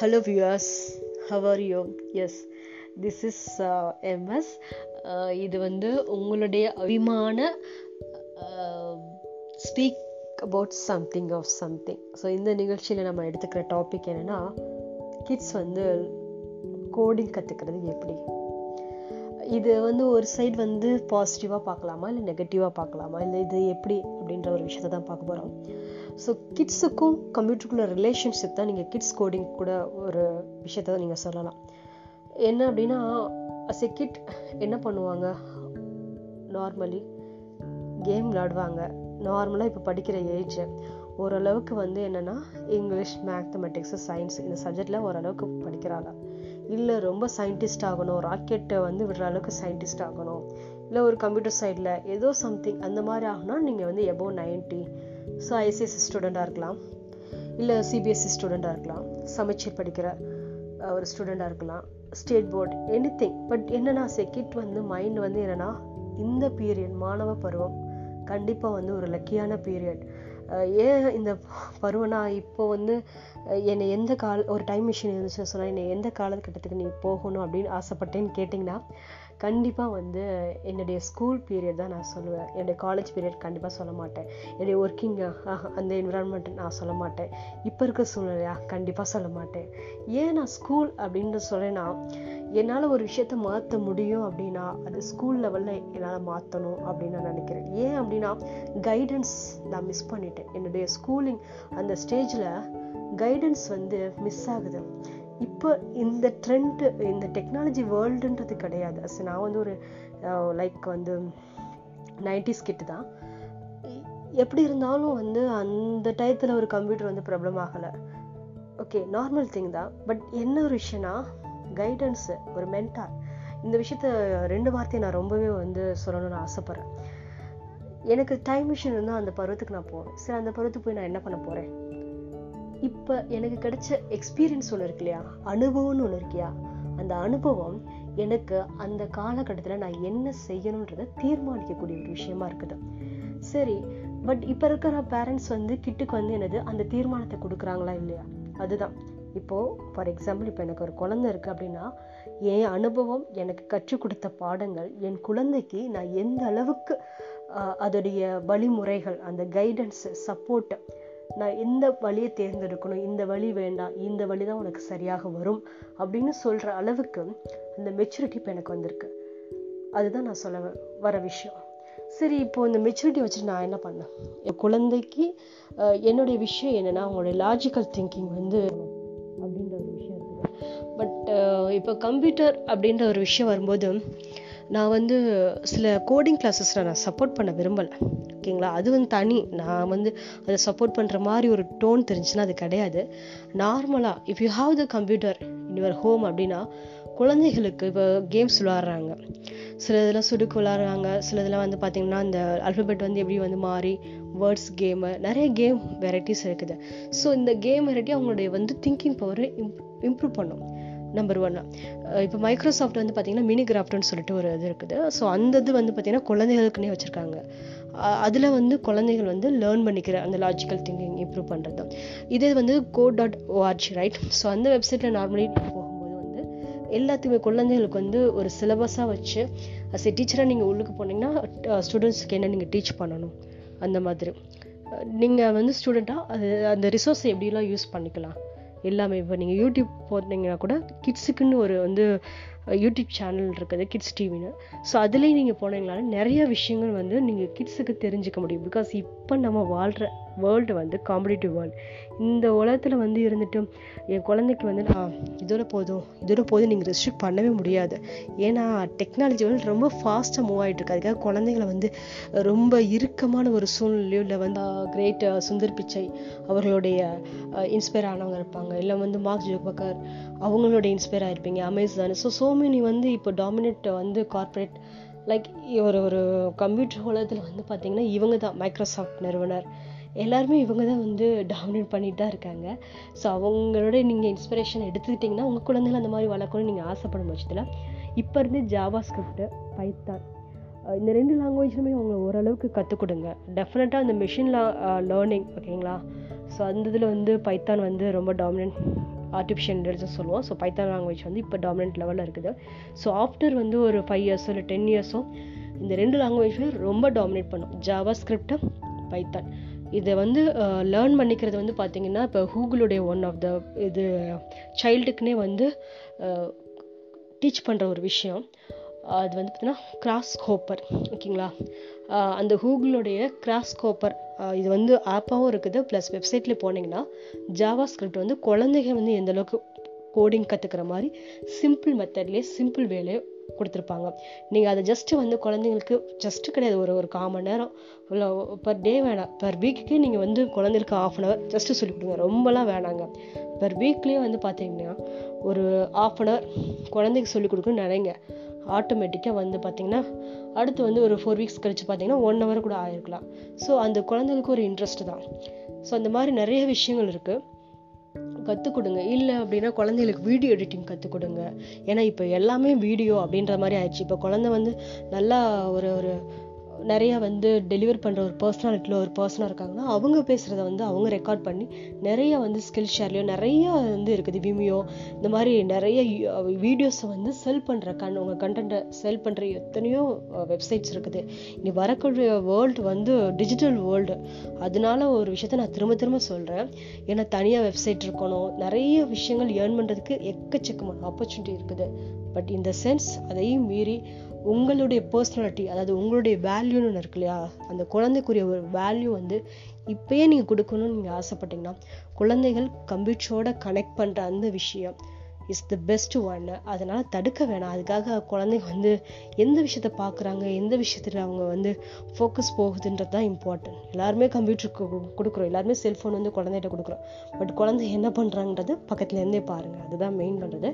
Hello viewers. How are you? Yes, this is uh, uh இது வந்து உங்களுடைய அபிமான speak about something of something so இந்த நிகழ்ச்சியில் நம்ம எடுத்துக்கிற டாபிக் என்னென்னா கிட்ஸ் வந்து கோடிங் கற்றுக்கிறது எப்படி? இது வந்து ஒரு சைடு வந்து பாசிட்டிவாக பார்க்கலாமா? இல்லை நெகட்டிவாக பார்க்கலாமா? இல்லை இது எப்படி அப்படின்ற ஒரு விஷயத்தை தான் பார்க்க போகிறோம் ஸோ கிட்ஸுக்கும் கம்ப்யூட்டருக்குள்ள ரிலேஷன்ஷிப் தான் நீங்கள் கிட்ஸ் கோடிங் கூட ஒரு விஷயத்த நீங்கள் சொல்லலாம். என்ன அப்படின்னா அஸ் எ கிட் என்ன பண்ணுவாங்க? நார்மலி கேம் விளாடுவாங்க நார்மலாக இப்போ படிக்கிற ஏஜ் ஓரளவுக்கு வந்து என்னென்னா இங்கிலீஷ் மேத்தமெட்டிக்ஸு சயின்ஸ் இந்த சப்ஜெக்டில் ஓரளவுக்கு படிக்கிறாங்க. இல்லை ரொம்ப சயின்டிஸ்ட் ஆகணும் ராக்கெட்டை வந்து விடுற அளவுக்கு சயின்டிஸ்ட் ஆகணும். இல்லை ஒரு கம்ப்யூட்டர் சைடில் ஏதோ சம்திங் அந்த மாதிரி ஆகுனா நீங்கள் வந்து எபோவ் நைன்ட்டி ஸோ ஐசிஎஸ்சி ஸ்டூடெண்ட்டாக இருக்கலாம். இல்லை சிபிஎஸ்சி ஸ்டூடெண்ட்டாக இருக்கலாம். சமைச்சர் படிக்கிற ஒரு ஸ்டூடெண்ட்டாக இருக்கலாம். State board anything but என்னென்னா செக்கிட் வந்து மைண்ட் வந்து என்னென்னா இந்த பீரியட் மாணவ பருவம் கண்டிப்பாக வந்து ஒரு லக்கியான பீரியட் ஏன் இந்த பருவனா இப்போ வந்து என்னை எந்த கால ஒரு டைம் மிஷின் இருந்துச்சுன்னு சொன்னால் என்னை எந்த காலகட்டத்துக்கு நீ போகணும் அப்படின்னு ஆசைப்பட்டேன்னு கேட்டிங்கன்னா கண்டிப்பாக வந்து என்னுடைய ஸ்கூல் பீரியட் தான் நான் சொல்லுவேன். என்னுடைய காலேஜ் பீரியட் கண்டிப்பாக சொல்ல மாட்டேன். என்னுடைய ஒர்க்கிங் அந்த என்விரான்மெண்ட் நான் சொல்ல மாட்டேன். இப்போ இருக்க சூழ்நிலையா? கண்டிப்பாக சொல்ல மாட்டேன். ஏன் நான் ஸ்கூல் அப்படின்னு சொல்கிறேன்னா என்னால் ஒரு விஷயத்த மாற்ற முடியும் அப்படின்னா அது ஸ்கூல் லெவலில் என்னால் மாற்றணும் அப்படின்னு நான் நினைக்கிறேன். ஏன் அப்படின்னா கைடன்ஸ் நான் மிஸ் பண்ணிட்டேன். என்னுடைய ஸ்கூலிங் அந்த ஸ்டேஜில் கைடன்ஸ் வந்து மிஸ் ஆகுது. இப்போ இந்த ட்ரெண்ட் இந்த டெக்னாலஜி வேர்ல்டுன்றது கிடையாது. அஸ் நான் வந்து ஒரு லைக் வந்து நைன்டிஸ் கிட்டு தான். எப்படி இருந்தாலும் வந்து அந்த டயத்தில் ஒரு கம்ப்யூட்டர் வந்து ப்ராப்ளம் ஆகலை. ஓகே நார்மல் திங் தான். பட் என்ன ஒரு விஷயம்னா கைடன்ஸு ஒரு மென்டார் இந்த விஷயத்த ரெண்டு வார்த்தையை நான் ரொம்பவே வந்து சொல்லணும்னு ஆசைப்பட்றேன். எனக்கு டைம் மிஷின் இருந்தால் அந்த பருவத்துக்கு நான் போவேன். சரி அந்த பருவத்துக்கு போய் நான் என்ன பண்ண போகிறேன் இப்போ எனக்கு கிடைச்ச எக்ஸ்பீரியன்ஸ் ஒன்று இருக்கு இல்லையா? அனுபவம்னு ஒன்று இருக்கியா அந்த அனுபவம் எனக்கு அந்த காலகட்டத்தில் நான் என்ன செய்யணுன்றதை தீர்மானிக்கக்கூடிய ஒரு விஷயமா இருக்குது. சரி பட் இப்போ இருக்கிற பேரண்ட்ஸ் வந்து கிட்டுக்கு வந்து என்னது? அந்த தீர்மானத்தை கொடுக்குறாங்களா இல்லையா? அதுதான். இப்போ ஃபார் எக்ஸாம்பிள் இப்போ எனக்கு ஒரு குழந்தை இருக்குது அப்படின்னா என் அனுபவம் எனக்கு கற்றுக் கொடுத்த பாடங்கள் என் குழந்தைக்கு நான் எந்த அளவுக்கு அதோடைய வழிமுறைகள் அந்த கைடன்ஸ் சப்போர்ட்டு நான் எந்த வழியை தேர்ந்தெடுக்கணும் இந்த வழி வேண்டாம் இந்த வழி தான் உனக்கு சரியாக வரும் அப்படின்னு சொல்கிற அளவுக்கு அந்த மெச்சூரிட்டி இப்போ எனக்கு வந்திருக்கு. அதுதான் நான் சொல்ல வர விஷயம். சரி இப்போ இந்த மெச்சூரிட்டி வச்சுட்டு நான் என்ன பண்ணேன்? என் குழந்தைக்கு என்னுடைய விஷயம் என்னென்னா அவங்களுடைய லாஜிக்கல் திங்கிங் வந்து அப்படின்ற ஒரு விஷயம் இருக்குது பட் இப்போ கம்ப்யூட்டர் அப்படின்ற ஒரு விஷயம் வரும்போது நான் வந்து சில கோடிங் கிளாஸஸில் நான் சப்போர்ட் பண்ண விரும்பலை. ஓகேங்களா அது வந்து தனி. நான் வந்து அதை சப்போர்ட் பண்ணுற மாதிரி ஒரு டோன் தெரிஞ்சுன்னா அது கிடையாது. நார்மலாக if you have the computer in your home அப்படின்னா குழந்தைகளுக்கு இப்போ கேம்ஸ் விளாட்றாங்க சில இதெல்லாம் சுடுக்கு விளாட்றாங்க சில இதில் வந்து பார்த்திங்கன்னா அந்த அல்ஃபபெட் வந்து எப்படி வந்து மாறி வேர்ட்ஸ் கேமு நிறைய கேம் வெரைட்டிஸ் இருக்குது. ஸோ இந்த கேம் வெரைட்டி அவங்களுடைய வந்து திங்கிங் பவரை இம்ப்ரூவ் பண்ணும். நம்பர் ஒன் இப்போ மைக்ரோசாஃப்ட் வந்து பார்த்தீங்கன்னா மினி கிராஃப்ட்னு சொல்லிட்டு ஒரு இது இருக்குது. ஸோ அந்த இது வந்து பார்த்தீங்கன்னா குழந்தைகளுக்குன்னே வச்சுருக்காங்க. அதில் வந்து குழந்தைகள் வந்து லேர்ன் பண்ணிக்கிற அந்த லாஜிக்கல் திங்கிங் இம்ப்ரூவ் பண்ணுறது இதே வந்து code dot ORG right so அந்த வெப்சைட்டில் நார்மலி போகும்போது வந்து எல்லாத்துக்குமே குழந்தைகளுக்கு வந்து ஒரு சிலபஸாக வச்சு அஸ் எ டீச்சராக நீங்கள் உள்ளுக்கு போனீங்கன்னா ஸ்டூடெண்ட்ஸ்க்கு என்ன நீங்கள் டீச் பண்ணணும்? அந்த மாதிரி. நீங்கள் வந்து ஸ்டூடெண்ட்டாக அது அந்த ரிசோர்ஸை எப்படிலாம் யூஸ் பண்ணிக்கலாம்? எல்லாமே. இப்போ நீங்கள் யூடியூப் போட்டிங்கன்னா கூட கிட்ஸுக்குன்னு ஒரு வந்து யூடியூப் சேனல் இருக்குது கிட்ஸ் டிவின்னு ஸோ அதுலேயும் நீங்கள் போனீங்கனால நிறைய விஷயங்கள் வந்து நீங்கள் கிட்ஸுக்கு தெரிஞ்சுக்க முடியும். பிகாஸ் இப்போ நம்ம வாழ்கிற வேர்ல்டு வந்து காம்படிட்டிவ் வேர்ல்டு இந்த உலகத்தில் வந்து இருந்துட்டு என் குழந்தைக்கு வந்து நான் இதோட போதும் இதோட போதும் நீங்கள் ரெஸ்ட்ரிக்ட் பண்ணவே முடியாது. ஏன்னா டெக்னாலஜி வந்து ரொம்ப ஃபாஸ்ட்டாக மூவ் ஆகிட்டு இருக்கு. அதுக்காக குழந்தைங்களை வந்து ரொம்ப இறுக்கமான ஒரு சூழ்நிலையோ இல்லை வந்து கிரேட் சுந்தர் பிச்சை. அவர்களுடைய இன்ஸ்பயர் ஆனவங்க இருப்பாங்க. இல்லை வந்து மார்க் ஜோபக்கர் அவங்களோட இன்ஸ்பயர் ஆகிருப்பீங்க அமேசான் ஸோ ஸோ மெனி வந்து இப்போ டாமினேட் வந்து கார்ப்பரேட் லைக் ஒரு ஒரு கம்ப்யூட்டர் உலகத்தில் வந்து பார்த்திங்கன்னா இவங்க தான் மைக்ரோசாஃப்ட் நிறுவனர். எல்லாருமே இவங்க தான் வந்து டாமினேட் பண்ணிட்டு தான் இருக்காங்க. ஸோ அவங்களோட நீங்கள் இன்ஸ்பிரேஷன் எடுத்துக்கிட்டிங்கன்னா உங்கள் குழந்தைகள் அந்த மாதிரி வளர்க்கணும்னு நீங்கள் ஆசைப்படும் பட்சத்தில் இப்போ இருந்து ஜாவா ஸ்கிரிப்ட் பைத்தான் இந்த ரெண்டு லாங்குவேஜுமே அவங்க ஓரளவுக்கு கற்றுக் கொடுங்க. டெஃபினட்டாக அந்த மிஷின் லா லேர்னிங் ஓகேங்களா ஸோ அந்த இதில் வந்து பைத்தான் வந்து ரொம்ப டாமினன்ட் ஆர்டிஃபிஷியல் இன்டெலிஜென்ஸ் சொல்லுவோம். ஸோ பைத்தான் லாங்குவேஜ் வந்து இப்போ டாமினன்ட் லெவலில் இருக்குது. ஸோ ஆஃப்டர் வந்து ஒரு ஃபைவ் இயர்ஸோ இல்லை டென் இயர்ஸோ இந்த ரெண்டு லாங்குவேஜும் ரொம்ப டாமினேட் பண்ணும். ஜாவா ஸ்கிரிப்ட் பைத்தான் இதை வந்து லேர்ன் பண்ணிக்கிறது வந்து பார்த்தீங்கன்னா இப்போ கூகுளுடைய ஒன் ஆஃப் த இது சைல்டுக்குனே வந்து டீச் பண்ணுற ஒரு விஷயம். அது வந்து பார்த்தீங்கன்னா கிராஸ் கோப்பர் ஓகேங்களா அந்த கூகுளுடைய கிராஸ் கோப்பர் இது வந்து ஆப்பாகவும் இருக்குது. ப்ளஸ் வெப்சைட்டில் போனீங்கன்னா ஜாவா ஸ்கிரிப்ட் வந்து குழந்தைங்க வந்து எந்த அளவுக்கு கோடிங் கற்றுக்கிற மாதிரி சிம்பிள் மெத்தட்லேயே சிம்பிள் வேலையை கொடுத்துருப்பாங்க. நீங்கள் அதை ஜஸ்ட்டு வந்து குழந்தைங்களுக்கு ஜஸ்ட்டு கிடையாது. ஒரு ஒரு கால் மணி நேரம் இல்லை பர் டே வேணாம். பர் வீக்குக்கே நீங்கள் வந்து குழந்தைங்களுக்கு ஆஃப் அன் ஹவர் ஜஸ்ட்டு சொல்லிக் கொடுங்க. ரொம்பலாம் வேணாங்க. பர் வீக்லேயே வந்து பார்த்தீங்கன்னா ஒரு ஆஃப் அன் ஹவர் குழந்தைக்கு சொல்லிக் கொடுக்குன்னு நினைங்க. ஆட்டோமேட்டிக்காக வந்து பார்த்திங்கன்னா அடுத்து வந்து ஒரு ஃபோர் வீக்ஸ் கழித்து பார்த்தீங்கன்னா ஒன் ஹவர் கூட ஆயிருக்கலாம். ஸோ அந்த குழந்தைகளுக்கு ஒரு இன்ட்ரெஸ்ட் தான். ஸோ அந்த மாதிரி நிறைய விஷயங்கள் இருக்குது கற்றுக் கொடுங்க இல்லை அப்படின்னா குழந்தைகளுக்கு வீடியோ எடிட்டிங் கற்றுக் கொடுங்க ஏன்னா இப்போ எல்லாமே வீடியோ அப்படின்ற மாதிரி ஆயிடுச்சு. இப்போ குழந்தை வந்து நல்லா ஒரு ஒரு நிறைய வந்து டெலிவர் பண்ணுற ஒரு பர்சனாலிட்டியில் ஒரு பர்சனாக இருக்காங்கன்னா அவங்க பேசுகிறத வந்து அவங்க ரெக்கார்ட் பண்ணி நிறைய வந்து ஸ்கில் ஷேர்லையோ நிறைய வந்து இருக்குது விமியோ இந்த மாதிரி நிறைய வீடியோஸை வந்து செல் பண்ணுற கண் உங்கள் கண்டென்ட்டை செல் பண்ணுற எத்தனையோ வெப்சைட்ஸ் இருக்குது. இனி வரக்கூடிய வேர்ல்டு வந்து டிஜிட்டல் வேர்ல்டு அதனால ஒரு விஷயத்த நான் திரும்ப திரும்ப சொல்கிறேன் ஏன்னா தனியாக வெப்சைட் இருக்கணும். நிறைய விஷயங்கள் ஏர்ன் பண்ணுறதுக்கு எக்கச்சக்கமான ஆப்பர்ச்சுனிட்டி இருக்குது. பட் இந்த சென்ஸ் அதையும் மீறி உங்களுடைய பர்சனாலிட்டி அதாவது உங்களுடைய வேல்யூன்னு ஒன்று இருக்கு இல்லையா? அந்த குழந்தைக்குரிய ஒரு வேல்யூ வந்து இப்பயே நீங்கள் கொடுக்கணும்னு நீங்கள் ஆசைப்பட்டீங்கன்னா குழந்தைகள் கம்ப்யூட்டரோட கனெக்ட் பண்ணுற அந்த விஷயம் இஸ் த பெஸ்ட் ஒன்னு அதனால் தடுக்க வேணாம். அதுக்காக குழந்தைங்க வந்து எந்த விஷயத்த பார்க்குறாங்க எந்த விஷயத்தில் அவங்க வந்து ஃபோக்கஸ் போகுதுன்றது தான் இம்பார்ட்டன்ட் எல்லாருமே கம்ப்யூட்டருக்கு கொடுக்குறோம். எல்லாருமே செல்ஃபோன் வந்து குழந்தைகிட்ட கொடுக்குறோம். பட் குழந்தை என்ன பண்ணுறாங்கன்றது பக்கத்துலேருந்தே பாருங்கள் அதுதான் மெயின் பண்ணுறது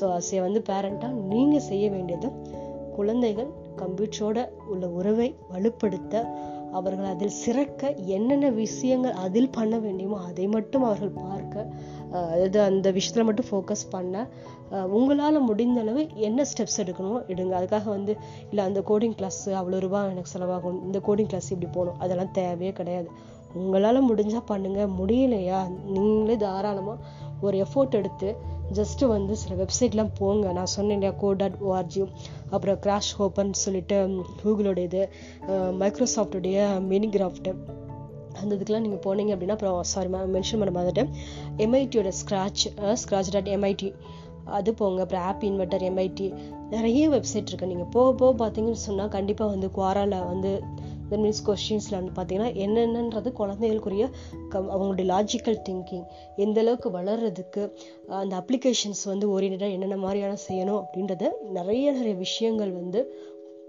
ஸோ அசைய வந்து பேரண்ட்டாக நீங்கள் செய்ய வேண்டியது குழந்தைகள் கம்ப்யூட்டரோட உள்ள உறவை வலுப்படுத்த அவர்கள் அதில் சிறக்க என்னென்ன விஷயங்கள் அதில் பண்ண வேண்டியமோ அதை மட்டும் அவர்கள் பார்க்க அதாவது அந்த விஷயத்தில் மட்டும் ஃபோக்கஸ் பண்ண உங்களால் முடிந்த அளவு என்ன ஸ்டெப்ஸ் எடுக்கணுமோ எடுங்க. அதுக்காக வந்து இல்லை அந்த கோடிங் கிளாஸ் அவ்வளோ ரூபா எனக்கு செலவாகும். இந்த கோடிங் கிளாஸ் இப்படி போகணும். அதெல்லாம் தேவையே கிடையாது. உங்களால் முடிஞ்சால் பண்ணுங்கள் முடியலையா? நீங்களே தாராளமாக ஒரு எஃபோர்ட் எடுத்து ஜஸ்ட்டு வந்து சில வெப்சைட்லாம் போங்க. நான் சொன்னேன் இல்லையா கோ டாட் ஓஆர்ஜி அப்புறம் கிராஷ் ஓப்பன் சொல்லிட்டு கூகுளோட இது மைக்ரோசாஃப்டுடைய மினிகிராஃப்ட்டு அந்த இதுக்கெலாம் நீங்கள் போனீங்க அப்படின்னா அப்புறம் சாரி மென்ஷன் பண்ண மாதிரிட்டு எம்ஐடியோட ஸ்க்ராட்ச் ஸ்க்ராட்ச் டாட் எம்ஐடி அது போங்க. அப்புறம் ஆப் இன்வெர்டர் எம்ஐடி நிறைய வெப்சைட் இருக்குது நீங்கள் போக போக பார்த்தீங்கன்னு சொன்னால் கண்டிப்பாக வந்து குவாராவில் வந்து தட் மீன்ஸ் கொஷின்ஸில் வந்து பார்த்தீங்கன்னா என்னென்னன்றது குழந்தைகளுக்குரிய கம் அவங்களுடைய லாஜிக்கல் திங்கிங் எந்த அளவுக்கு வளர்கிறதுக்கு அந்த அப்ளிகேஷன்ஸ் வந்து ஓரியன்டாக என்னென்ன மாதிரியான செய்யணும் அப்படின்றத நிறைய நிறைய விஷயங்கள் வந்து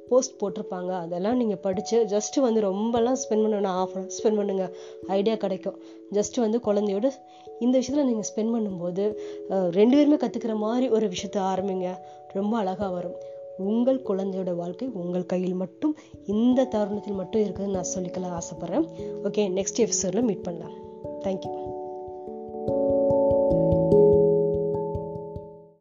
போஸ்ட் போட்டிருப்பாங்க. அதெல்லாம் நீங்கள் படித்து ஜஸ்ட்டு வந்து ரொம்பலாம் ஸ்பெண்ட் பண்ணணும் ஆஃப் அன் ஸ்பெண்ட் பண்ணுங்கள் ஐடியா கிடைக்கும். ஜஸ்ட்டு வந்து குழந்தையோட இந்த விஷயத்தில் நீங்கள் ஸ்பெண்ட் பண்ணும்போது ரெண்டு பேருமே கற்றுக்கிற மாதிரி ஒரு விஷயத்த ஆரம்பிங்க. ரொம்ப அழகாக வரும். உங்கள் குழந்தையோட வாழ்க்கை உங்கள் கையில் மட்டும் இந்த தருணத்தில் மட்டும் இருக்குதுன்னு நான் சொல்லிக்கலாம் ஆசைப்பட்றேன். ஓகே நெக்ஸ்ட் எபிசோடில் மீட் பண்ணலாம். Thank you